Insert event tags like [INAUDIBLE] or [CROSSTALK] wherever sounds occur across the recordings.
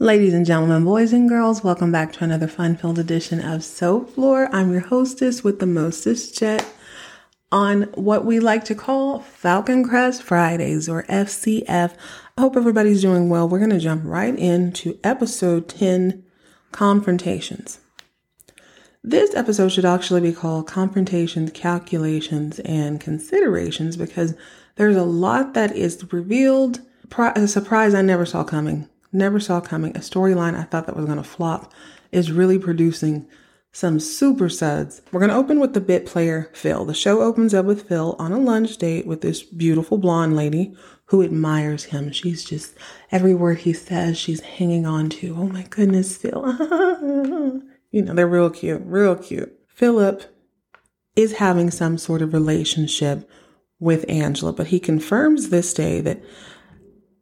Ladies and gentlemen, boys and girls, welcome back to another fun filled edition of Soaplore. I'm your hostess with the mostest jet on what we like to call Falcon Crest Fridays or FCF. I hope everybody's doing well. We're going to jump right into episode 10 Confrontations. This episode should actually be called Confrontations, Calculations, and Considerations because there's a lot that is revealed, a surprise I never saw coming never saw coming, a storyline I thought that was going to flop, is really producing some super suds. We're going to open with the bit player Phil. The show opens up with Phil on a lunch date with this beautiful blonde lady who admires him. She's just, every word he says, she's hanging on to. Oh my goodness, Phil. [LAUGHS] you know, they're real cute, real cute. Philip is having some sort of relationship with Angela, but he confirms this day that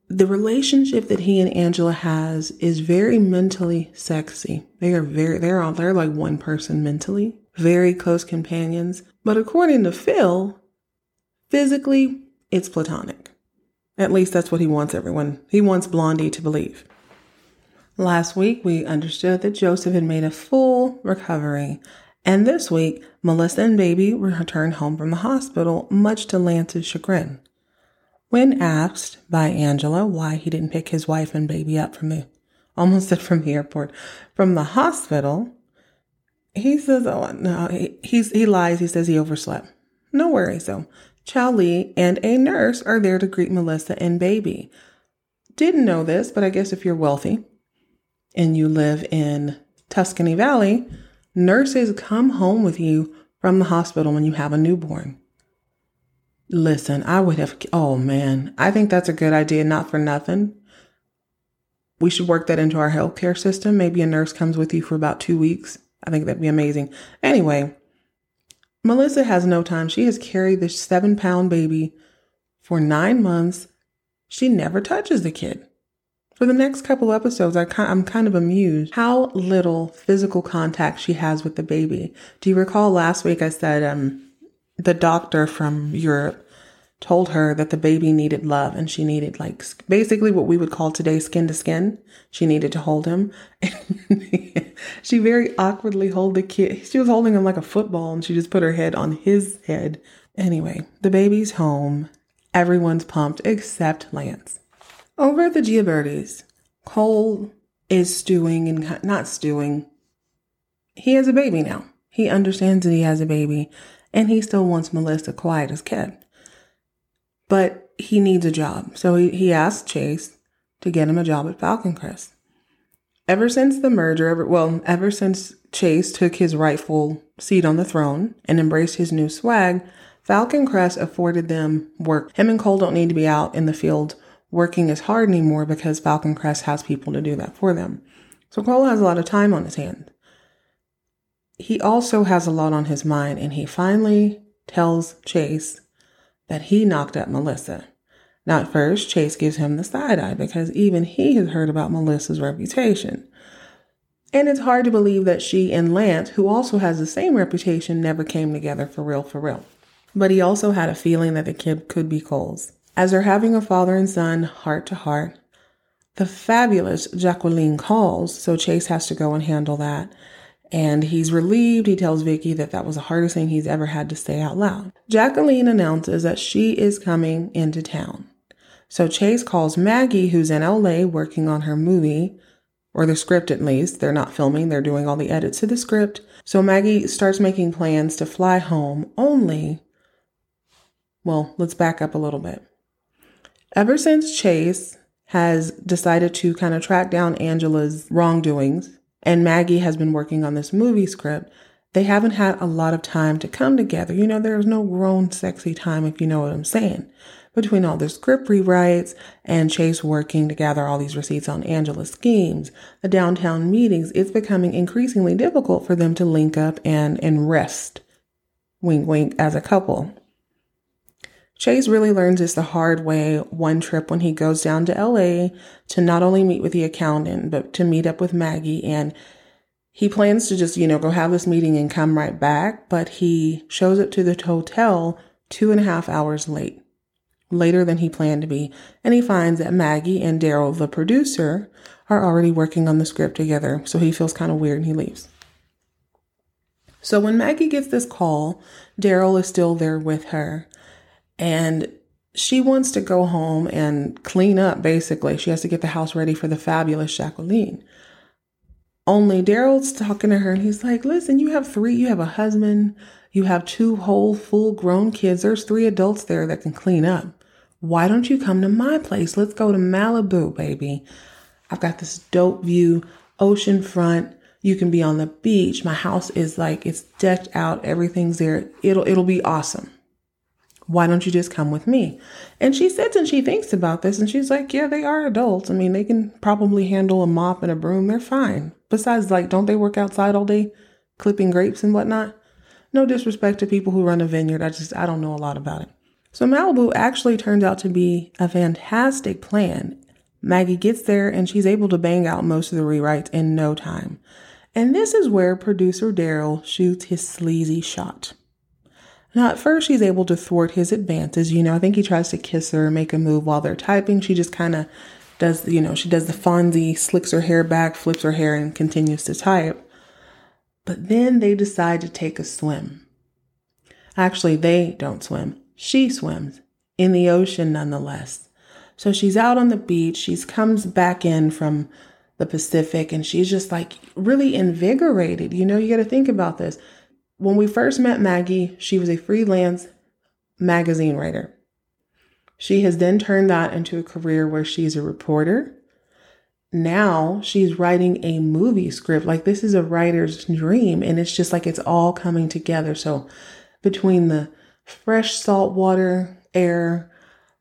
the relationship that he and Angela has is very mentally sexy. They are very they're all they're like one person mentally, very close companions. But according to Phil, physically it's platonic. At least that's what he wants everyone. He wants Blondie to believe. Last week we understood that Joseph had made a full recovery. And this week, Melissa and Baby returned home from the hospital, much to Lance's chagrin. When asked by Angela why he didn't pick his wife and baby up from the, almost said [LAUGHS] from the airport, from the hospital, he says, oh, no, he, he's, he lies. He says he overslept. No worries though. Chao-Li and a nurse are there to greet Melissa and baby. Didn't know this, but I guess if you're wealthy and you live in Tuscany Valley, nurses come home with you from the hospital when you have a newborn. Listen, I would have, oh man, I think that's a good idea, not for nothing. We should work that into our healthcare system. Maybe a nurse comes with you for about two weeks. I think that'd be amazing. Anyway, Melissa has no time. She has carried this seven pound baby for nine months. She never touches the kid. For the next couple episodes, I am kind of amused how little physical contact she has with the baby. Do you recall last week I said, um, the doctor from Europe told her that the baby needed love and she needed like basically what we would call today skin to skin. She needed to hold him. [LAUGHS] she very awkwardly held the kid. She was holding him like a football and she just put her head on his head. Anyway, the baby's home. Everyone's pumped except Lance. Over at the Giobertis, Cole is stewing and not stewing. He has a baby now. He understands that he has a baby and he still wants Melissa quiet as kept. But he needs a job, so he, he asked Chase to get him a job at Falcon Crest. Ever since the merger, ever, well, ever since Chase took his rightful seat on the throne and embraced his new swag, Falcon Crest afforded them work. Him and Cole don't need to be out in the field working as hard anymore because Falcon Crest has people to do that for them. So Cole has a lot of time on his hands he also has a lot on his mind, and he finally tells Chase that he knocked up Melissa. Now, at first, Chase gives him the side eye because even he has heard about Melissa's reputation. And it's hard to believe that she and Lance, who also has the same reputation, never came together for real, for real. But he also had a feeling that the kid could be Cole's. As they're having a father and son heart to heart, the fabulous Jacqueline calls, so Chase has to go and handle that and he's relieved. He tells Vicky that that was the hardest thing he's ever had to say out loud. Jacqueline announces that she is coming into town. So Chase calls Maggie, who's in LA working on her movie, or the script at least. They're not filming, they're doing all the edits to the script. So Maggie starts making plans to fly home only. Well, let's back up a little bit. Ever since Chase has decided to kind of track down Angela's wrongdoings and Maggie has been working on this movie script, they haven't had a lot of time to come together. You know, there's no grown sexy time, if you know what I'm saying. Between all the script rewrites and Chase working to gather all these receipts on Angela's schemes, the downtown meetings, it's becoming increasingly difficult for them to link up and, and rest, wink wink, as a couple. Chase really learns this the hard way one trip when he goes down to LA to not only meet with the accountant, but to meet up with Maggie. And he plans to just, you know, go have this meeting and come right back, but he shows up to the hotel two and a half hours late. later than he planned to be, and he finds that Maggie and Daryl, the producer, are already working on the script together, so he feels kind of weird and he leaves. So when Maggie gets this call, Daryl is still there with her, and she wants to go home and clean up, basically. She has to get the house ready for the fabulous Jacqueline. Only Daryl's talking to her and he's like, Listen, you have three, you have a husband, you have two whole full grown kids. There's three adults there that can clean up. Why don't you come to my place? Let's go to Malibu, baby. I've got this dope view, ocean front. You can be on the beach. My house is like it's decked out. Everything's there. It'll it'll be awesome. Why don't you just come with me? And she sits and she thinks about this and she's like, Yeah, they are adults. I mean, they can probably handle a mop and a broom. They're fine. Besides, like, don't they work outside all day clipping grapes and whatnot? No disrespect to people who run a vineyard. I just, I don't know a lot about it. So Malibu actually turns out to be a fantastic plan. Maggie gets there and she's able to bang out most of the rewrites in no time. And this is where producer Daryl shoots his sleazy shot. Now, at first, she's able to thwart his advances. You know, I think he tries to kiss her, make a move while they're typing. She just kind of does, you know, she does the Fonzie, slicks her hair back, flips her hair, and continues to type. But then they decide to take a swim. Actually, they don't swim. She swims in the ocean nonetheless. So she's out on the beach. She comes back in from the Pacific and she's just like really invigorated. You know, you got to think about this. When we first met Maggie, she was a freelance magazine writer. She has then turned that into a career where she's a reporter. Now she's writing a movie script. Like this is a writer's dream. And it's just like it's all coming together. So between the fresh salt water air,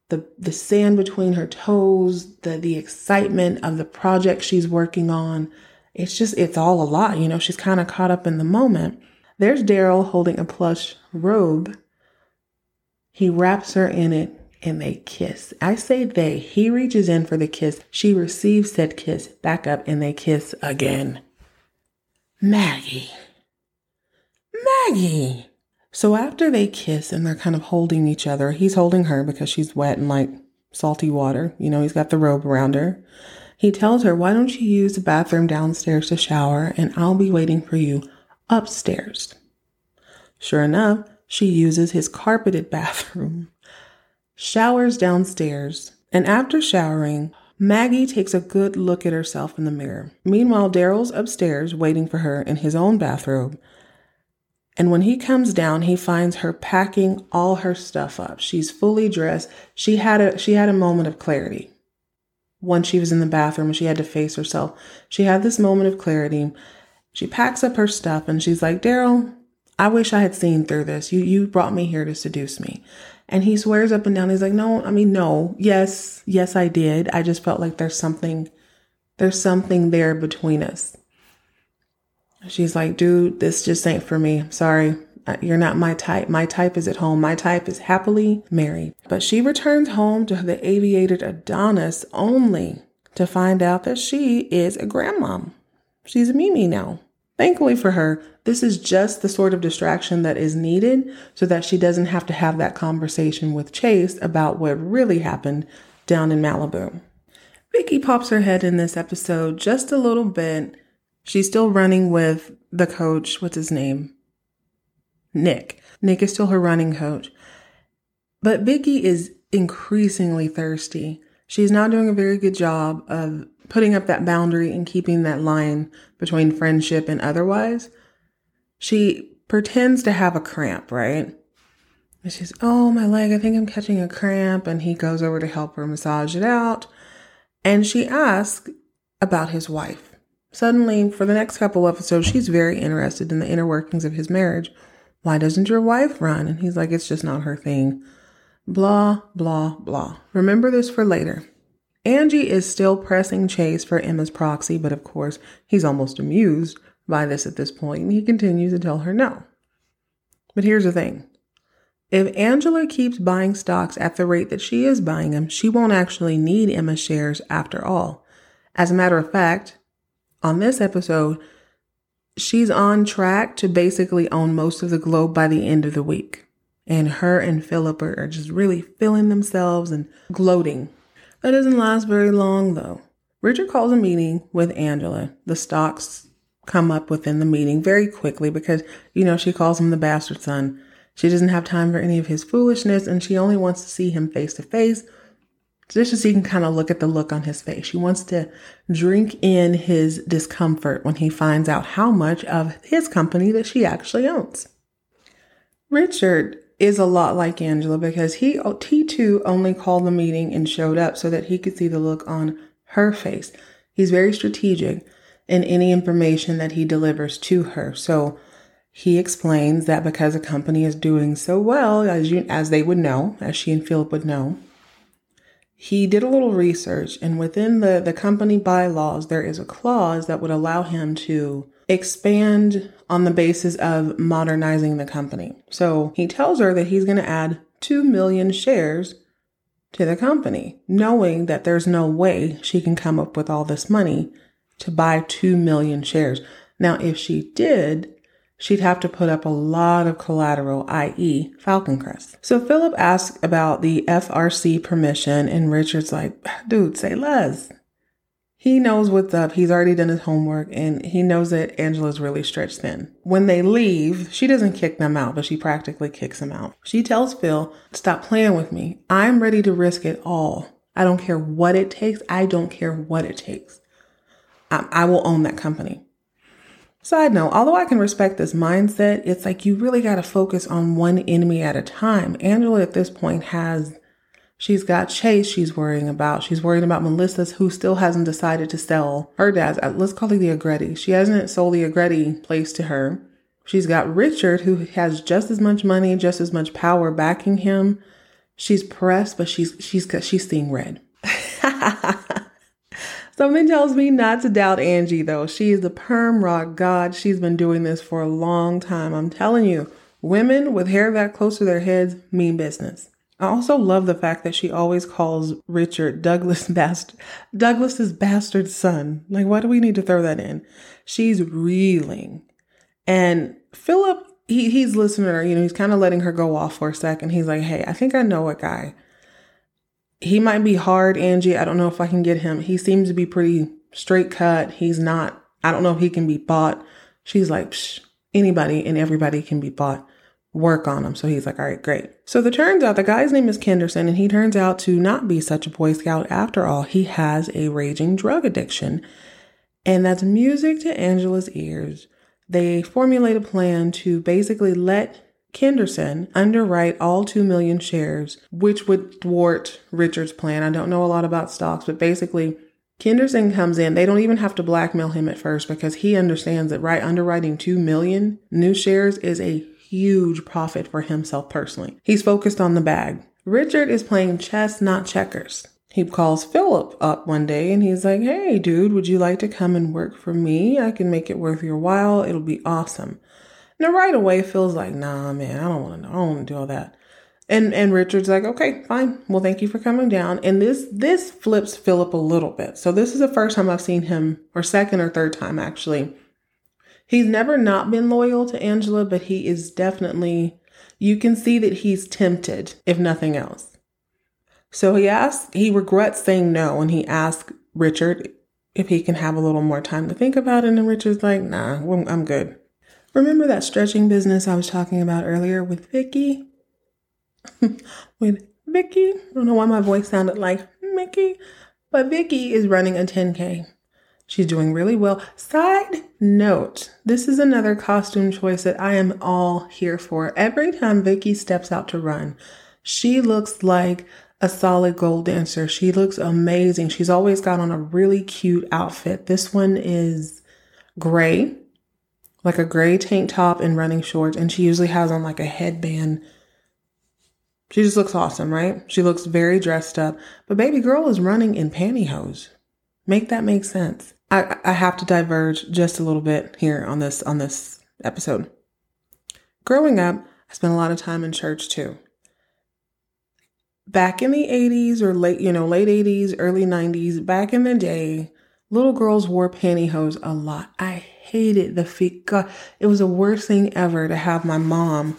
the the sand between her toes, the the excitement of the project she's working on, it's just it's all a lot. You know, she's kind of caught up in the moment. There's Daryl holding a plush robe. He wraps her in it and they kiss. I say they. He reaches in for the kiss. She receives said kiss back up and they kiss again. Maggie. Maggie. So after they kiss and they're kind of holding each other, he's holding her because she's wet and like salty water. You know, he's got the robe around her. He tells her, Why don't you use the bathroom downstairs to shower and I'll be waiting for you upstairs? Sure enough, she uses his carpeted [LAUGHS] bathroom showers downstairs, and after showering, Maggie takes a good look at herself in the mirror. Meanwhile, Daryl's upstairs waiting for her in his own bathrobe. And when he comes down, he finds her packing all her stuff up. She's fully dressed. She had a she had a moment of clarity. Once she was in the bathroom she had to face herself, she had this moment of clarity. She packs up her stuff and she's like, Daryl, I wish I had seen through this. You you brought me here to seduce me. And he swears up and down. He's like, no, I mean, no, yes, yes, I did. I just felt like there's something, there's something there between us. She's like, dude, this just ain't for me. sorry. You're not my type. My type is at home. My type is happily married. But she returns home to the aviated Adonis only to find out that she is a grandmom. She's a Mimi now. Thankfully for her, this is just the sort of distraction that is needed so that she doesn't have to have that conversation with Chase about what really happened down in Malibu. Vicky pops her head in this episode just a little bit. She's still running with the coach. What's his name? Nick. Nick is still her running coach. But Vicky is increasingly thirsty. She's not doing a very good job of putting up that boundary and keeping that line between friendship and otherwise. She pretends to have a cramp, right? And she's, oh, my leg, I think I'm catching a cramp. And he goes over to help her massage it out. And she asks about his wife. Suddenly, for the next couple episodes, she's very interested in the inner workings of his marriage. Why doesn't your wife run? And he's like, it's just not her thing. Blah, blah, blah. Remember this for later. Angie is still pressing Chase for Emma's proxy, but of course, he's almost amused by this at this point, and he continues to tell her no. But here's the thing if Angela keeps buying stocks at the rate that she is buying them, she won't actually need Emma's shares after all. As a matter of fact, on this episode, she's on track to basically own most of the globe by the end of the week. And her and Philip are just really feeling themselves and gloating. That doesn't last very long though. Richard calls a meeting with Angela. The stocks come up within the meeting very quickly because, you know, she calls him the bastard son. She doesn't have time for any of his foolishness and she only wants to see him face to face just so she can kind of look at the look on his face. She wants to drink in his discomfort when he finds out how much of his company that she actually owns. Richard is a lot like Angela because he he too only called the meeting and showed up so that he could see the look on her face. He's very strategic in any information that he delivers to her. So he explains that because a company is doing so well as you as they would know, as she and Philip would know, he did a little research and within the, the company bylaws, there is a clause that would allow him to expand on the basis of modernizing the company. So he tells her that he's going to add 2 million shares to the company, knowing that there's no way she can come up with all this money to buy 2 million shares. Now, if she did, she'd have to put up a lot of collateral, i.e., Falcon Crest. So Philip asks about the FRC permission, and Richard's like, dude, say less. He knows what's up. He's already done his homework and he knows that Angela's really stretched thin. When they leave, she doesn't kick them out, but she practically kicks them out. She tells Phil, stop playing with me. I'm ready to risk it all. I don't care what it takes. I don't care what it takes. I, I will own that company. Side note, although I can respect this mindset, it's like you really got to focus on one enemy at a time. Angela at this point has She's got Chase she's worrying about. She's worrying about Melissa's who still hasn't decided to sell her dad's, uh, let's call it the Agretti. She hasn't sold the Agretti place to her. She's got Richard who has just as much money, just as much power backing him. She's pressed, but she's she's she's seeing red. [LAUGHS] Something tells me not to doubt Angie though. She is the perm rod god. She's been doing this for a long time. I'm telling you, women with hair that close to their heads mean business. I also love the fact that she always calls Richard Douglas [LAUGHS] bast- Douglas's bastard son. Like, why do we need to throw that in? She's reeling. And Philip, he, he's listening to her, you know, he's kind of letting her go off for a second. He's like, hey, I think I know a guy. He might be hard, Angie. I don't know if I can get him. He seems to be pretty straight cut. He's not, I don't know if he can be bought. She's like, anybody and everybody can be bought work on him. So he's like, all right, great. So the turns out the guy's name is Kenderson and he turns out to not be such a Boy Scout after all. He has a raging drug addiction. And that's music to Angela's ears. They formulate a plan to basically let Kenderson underwrite all 2 million shares, which would thwart Richard's plan. I don't know a lot about stocks, but basically, Kenderson comes in. They don't even have to blackmail him at first because he understands that right underwriting 2 million new shares is a huge profit for himself personally. He's focused on the bag. Richard is playing chess, not checkers. He calls Philip up one day and he's like, Hey, dude, would you like to come and work for me? I can make it worth your while. It'll be awesome. Now, right away, Phil's like, Nah, man, I don't want to. I don't want to do all that. And and Richard's like, okay, fine. Well, thank you for coming down. And this this flips Philip a little bit. So this is the first time I've seen him, or second or third time actually, He's never not been loyal to Angela, but he is definitely, you can see that he's tempted, if nothing else. So he asks, he regrets saying no, and he asks Richard if he can have a little more time to think about it. And Richard's like, nah, I'm good. Remember that stretching business I was talking about earlier with Vicky? [LAUGHS] with Vicky? I don't know why my voice sounded like Mickey, but Vicky is running a 10K. She's doing really well. Side note, this is another costume choice that I am all here for. Every time Vicky steps out to run, she looks like a solid gold dancer. She looks amazing. She's always got on a really cute outfit. This one is gray, like a gray tank top and running shorts, and she usually has on like a headband. She just looks awesome, right? She looks very dressed up. But baby girl is running in pantyhose. Make that make sense. I, I have to diverge just a little bit here on this on this episode. Growing up, I spent a lot of time in church too. Back in the 80s or late, you know, late 80s, early 90s, back in the day, little girls wore pantyhose a lot. I hated the feet. God, it was the worst thing ever to have my mom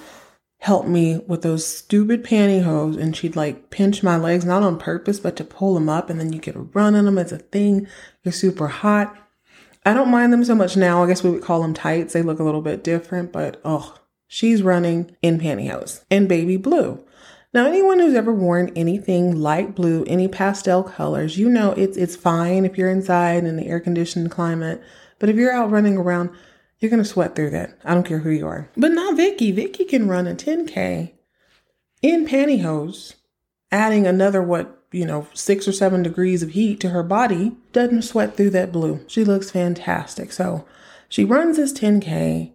help me with those stupid pantyhose and she'd like pinch my legs, not on purpose, but to pull them up and then you get a run on them. It's a thing. You're super hot. I don't mind them so much now. I guess we would call them tights. They look a little bit different, but oh, she's running in pantyhose and baby blue. Now, anyone who's ever worn anything light blue, any pastel colors, you know it's it's fine if you're inside in the air conditioned climate. But if you're out running around, you're gonna sweat through that. I don't care who you are. But not Vicky. Vicky can run a 10K in pantyhose, adding another what, you know, six or seven degrees of heat to her body, doesn't sweat through that blue. She looks fantastic. So she runs this 10K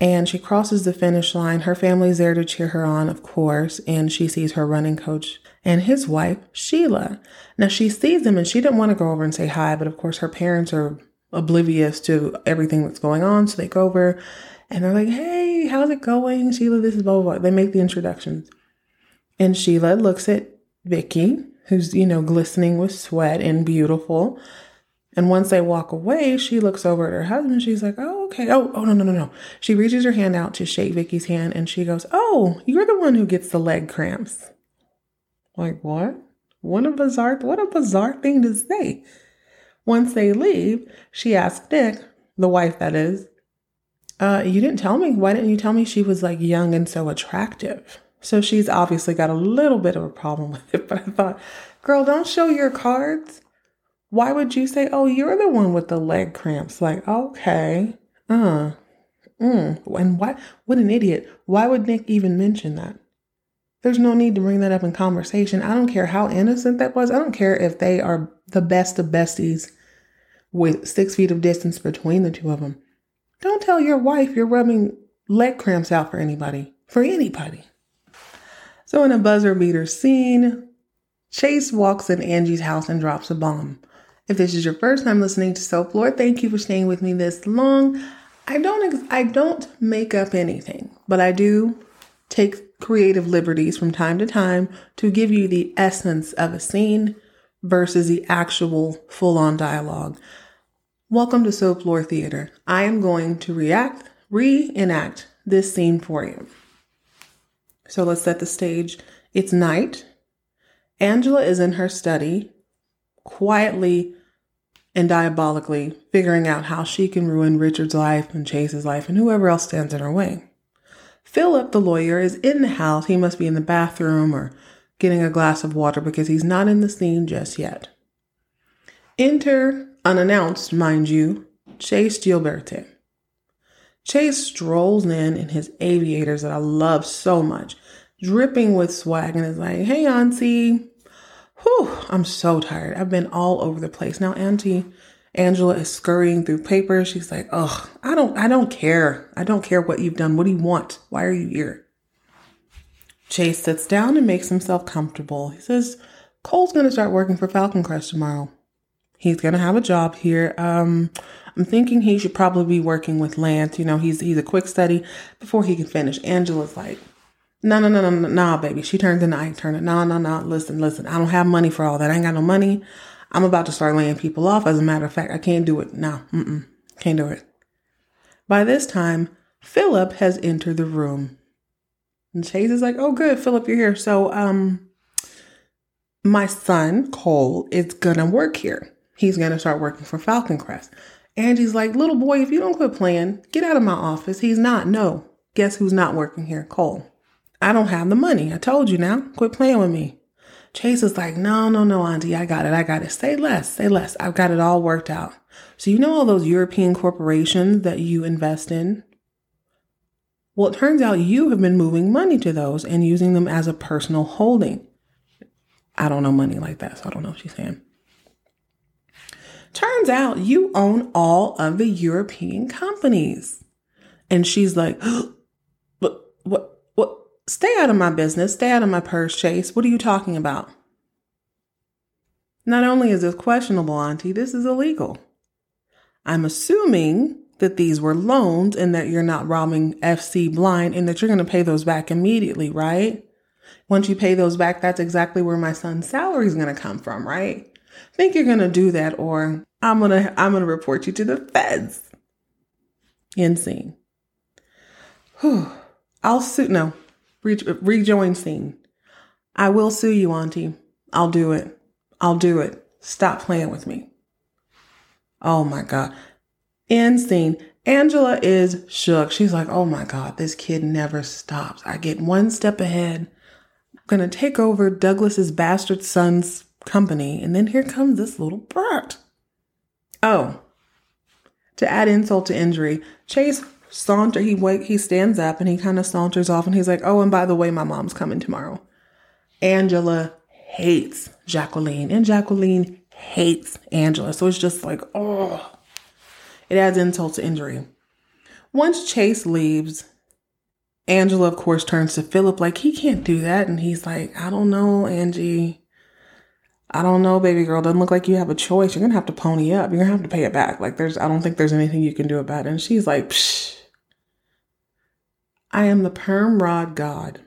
and she crosses the finish line. Her family's there to cheer her on, of course, and she sees her running coach and his wife, Sheila. Now she sees them and she didn't want to go over and say hi, but of course her parents are oblivious to everything that's going on. So they go over and they're like, Hey, how's it going? Sheila, this is blah, blah, blah. They make the introductions. And Sheila looks at Vicky, who's, you know, glistening with sweat and beautiful. And once they walk away, she looks over at her husband. She's like, "Oh, okay. Oh, oh no, no, no, no." She reaches her hand out to shake Vicky's hand, and she goes, "Oh, you're the one who gets the leg cramps." Like what? What a bizarre, what a bizarre thing to say. Once they leave, she asks Nick, the wife that is, uh, "You didn't tell me. Why didn't you tell me she was like young and so attractive?" So she's obviously got a little bit of a problem [LAUGHS] with it. But I thought, girl, don't show your cards why would you say, oh, you're the one with the leg cramps? Like, okay, uh, mm. And why, what an idiot. Why would Nick even mention that? There's no need to bring that up in conversation. I don't care how innocent that was. I don't care if they are the best of besties with six feet of distance between the two of them. Don't tell your wife you're rubbing leg cramps out for anybody, for anybody. So, in a buzzer beater scene, Chase walks in Angie's house and drops a bomb. If this is your first time listening to Soaplore, thank you for staying with me this long. I don't I don't make up anything, but I do take creative liberties from time to time to give you the essence of a scene versus the actual full-on dialogue. Welcome to Soap Lore Theater. I am going to react, reenact this scene for you. So let's set the stage. It's night. Angela is in her study, quietly and diabolically figuring out how she can ruin Richard's life and Chase's life and whoever else stands in her way. Philip, the lawyer, is in the house. He must be in the bathroom or getting a glass of water because he's not in the scene just yet. Enter, unannounced, mind you, Chase Gioberti. Chase strolls in in his aviators that I love so much, dripping with swag, and is like, Hey, Auntie, Whew, I'm so tired. I've been all over the place. Now Auntie Angela is scurrying through papers. She's like, "Ugh, I don't I don't care. I don't care what you've done. What do you want? Why are you here?" Chase sits down and makes himself comfortable. He says, "Cole's going to start working for Falcon Crest tomorrow. He's going to have a job here. Um, I'm thinking he should probably be working with Lance. You know, he's he's a quick study before he can finish." Angela's like, no, no, no, no, no, nah, baby. She turns into Ike Turner. No, no, no. Listen, listen. I don't have money for all that. I ain't got no money. I'm about to start laying people off. As a matter of fact, I can't do it. No, mm-mm. Can't do it. By this time, Philip has entered the room. And Chase is like, oh, good. Philip, you're here. So, um, my son, Cole, is gonna work here. He's gonna start working for Falcon Crest. Angie's like, little boy, if you don't quit playing, get out of my office. He's not. No. Guess who's not working here? Cole. I don't have the money. I told you now. Quit playing with me. Chase is like, no, no, no, Auntie, I got it. I got it. Say less. Say less. I've got it all worked out. So, you know all those European corporations that you invest in? Well, it turns out you have been moving money to those and using them as a personal holding. I don't know money like that, so I don't know what she's saying. Turns out you own all of the European companies. And she's like, [GASPS] but what? Stay out of my business. Stay out of my purse, Chase. What are you talking about? Not only is this questionable, Auntie, this is illegal. I'm assuming that these were loans and that you're not robbing FC blind and that you're going to pay those back immediately, right? Once you pay those back, that's exactly where my son's salary is going to come from, right? Think you're going to do that or I'm going to I'm going to report you to the feds. Insane. Whew. I'll sue no. Re- rejoin scene. I will sue you, Auntie. I'll do it. I'll do it. Stop playing with me. Oh my God. End scene. Angela is shook. She's like, oh my God, this kid never stops. I get one step ahead. I'm going to take over Douglas's bastard son's company. And then here comes this little brat. Oh, to add insult to injury, Chase saunter he wake he stands up and he kind of saunters off and he's like, "Oh, and by the way, my mom's coming tomorrow." Angela hates Jacqueline and Jacqueline hates Angela. So it's just like, oh, it adds insult to injury. Once Chase leaves, Angela, of course, turns to Philip like he can't do that. And he's like, I don't know, Angie. I don't know, baby girl. Doesn't look like you have a choice. You're gonna have to pony up. You're gonna have to pay it back. Like there's I don't think there's anything you can do about it. And she's like, Psh, I am the perm rod god.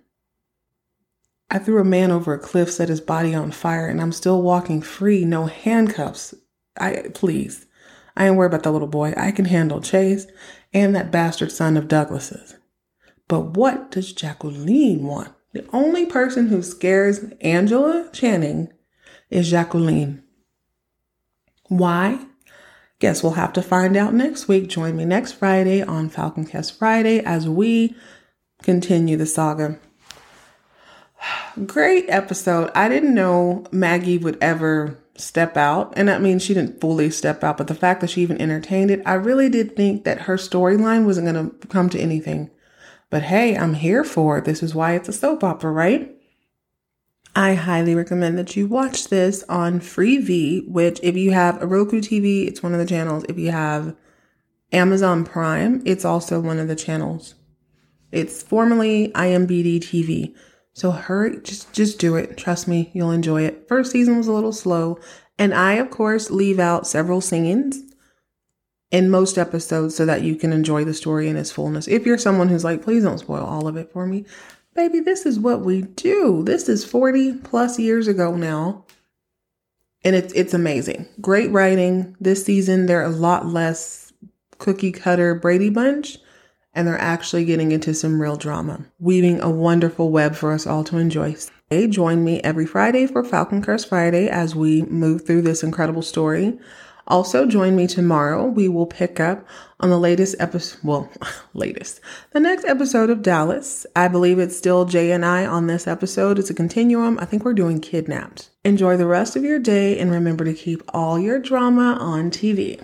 I threw a man over a cliff, set his body on fire, and I'm still walking free, no handcuffs. I please. I ain't worried about the little boy. I can handle Chase and that bastard son of Douglas's. But what does Jacqueline want? The only person who scares Angela Channing is Jacqueline. Why? Guess we'll have to find out next week. Join me next Friday on Falcon Crest Friday as we continue the saga. [SIGHS] Great episode. I didn't know Maggie would ever step out. And that means she didn't fully step out, but the fact that she even entertained it, I really did think that her storyline wasn't going to come to anything. But hey, I'm here for it. This is why it's a soap opera, right? I highly recommend that you watch this on Freevee, which if you have a Roku TV, it's one of the channels. If you have Amazon Prime, it's also one of the channels. It's formerly IMBD TV. So hurry, just just do it. Trust me, you'll enjoy it. First season was a little slow, and I of course leave out several scenes in most episodes so that you can enjoy the story in its fullness. If you're someone who's like, please don't spoil all of it for me, baby, this is what we do. This is 40 plus years ago now. And it's it's amazing. Great writing. This season they're a lot less cookie cutter Brady Bunch and they're actually getting into some real drama, weaving a wonderful web for us all to enjoy. Hey, join me every Friday for Falcon Crest Friday as we move through this incredible story. Also, join me tomorrow. We will pick up on the latest episode. Well, [LAUGHS] latest. The next episode of Dallas. I believe it's still Jay and I on this episode. It's a continuum. I think we're doing kidnapped. Enjoy the rest of your day and remember to keep all your drama on TV.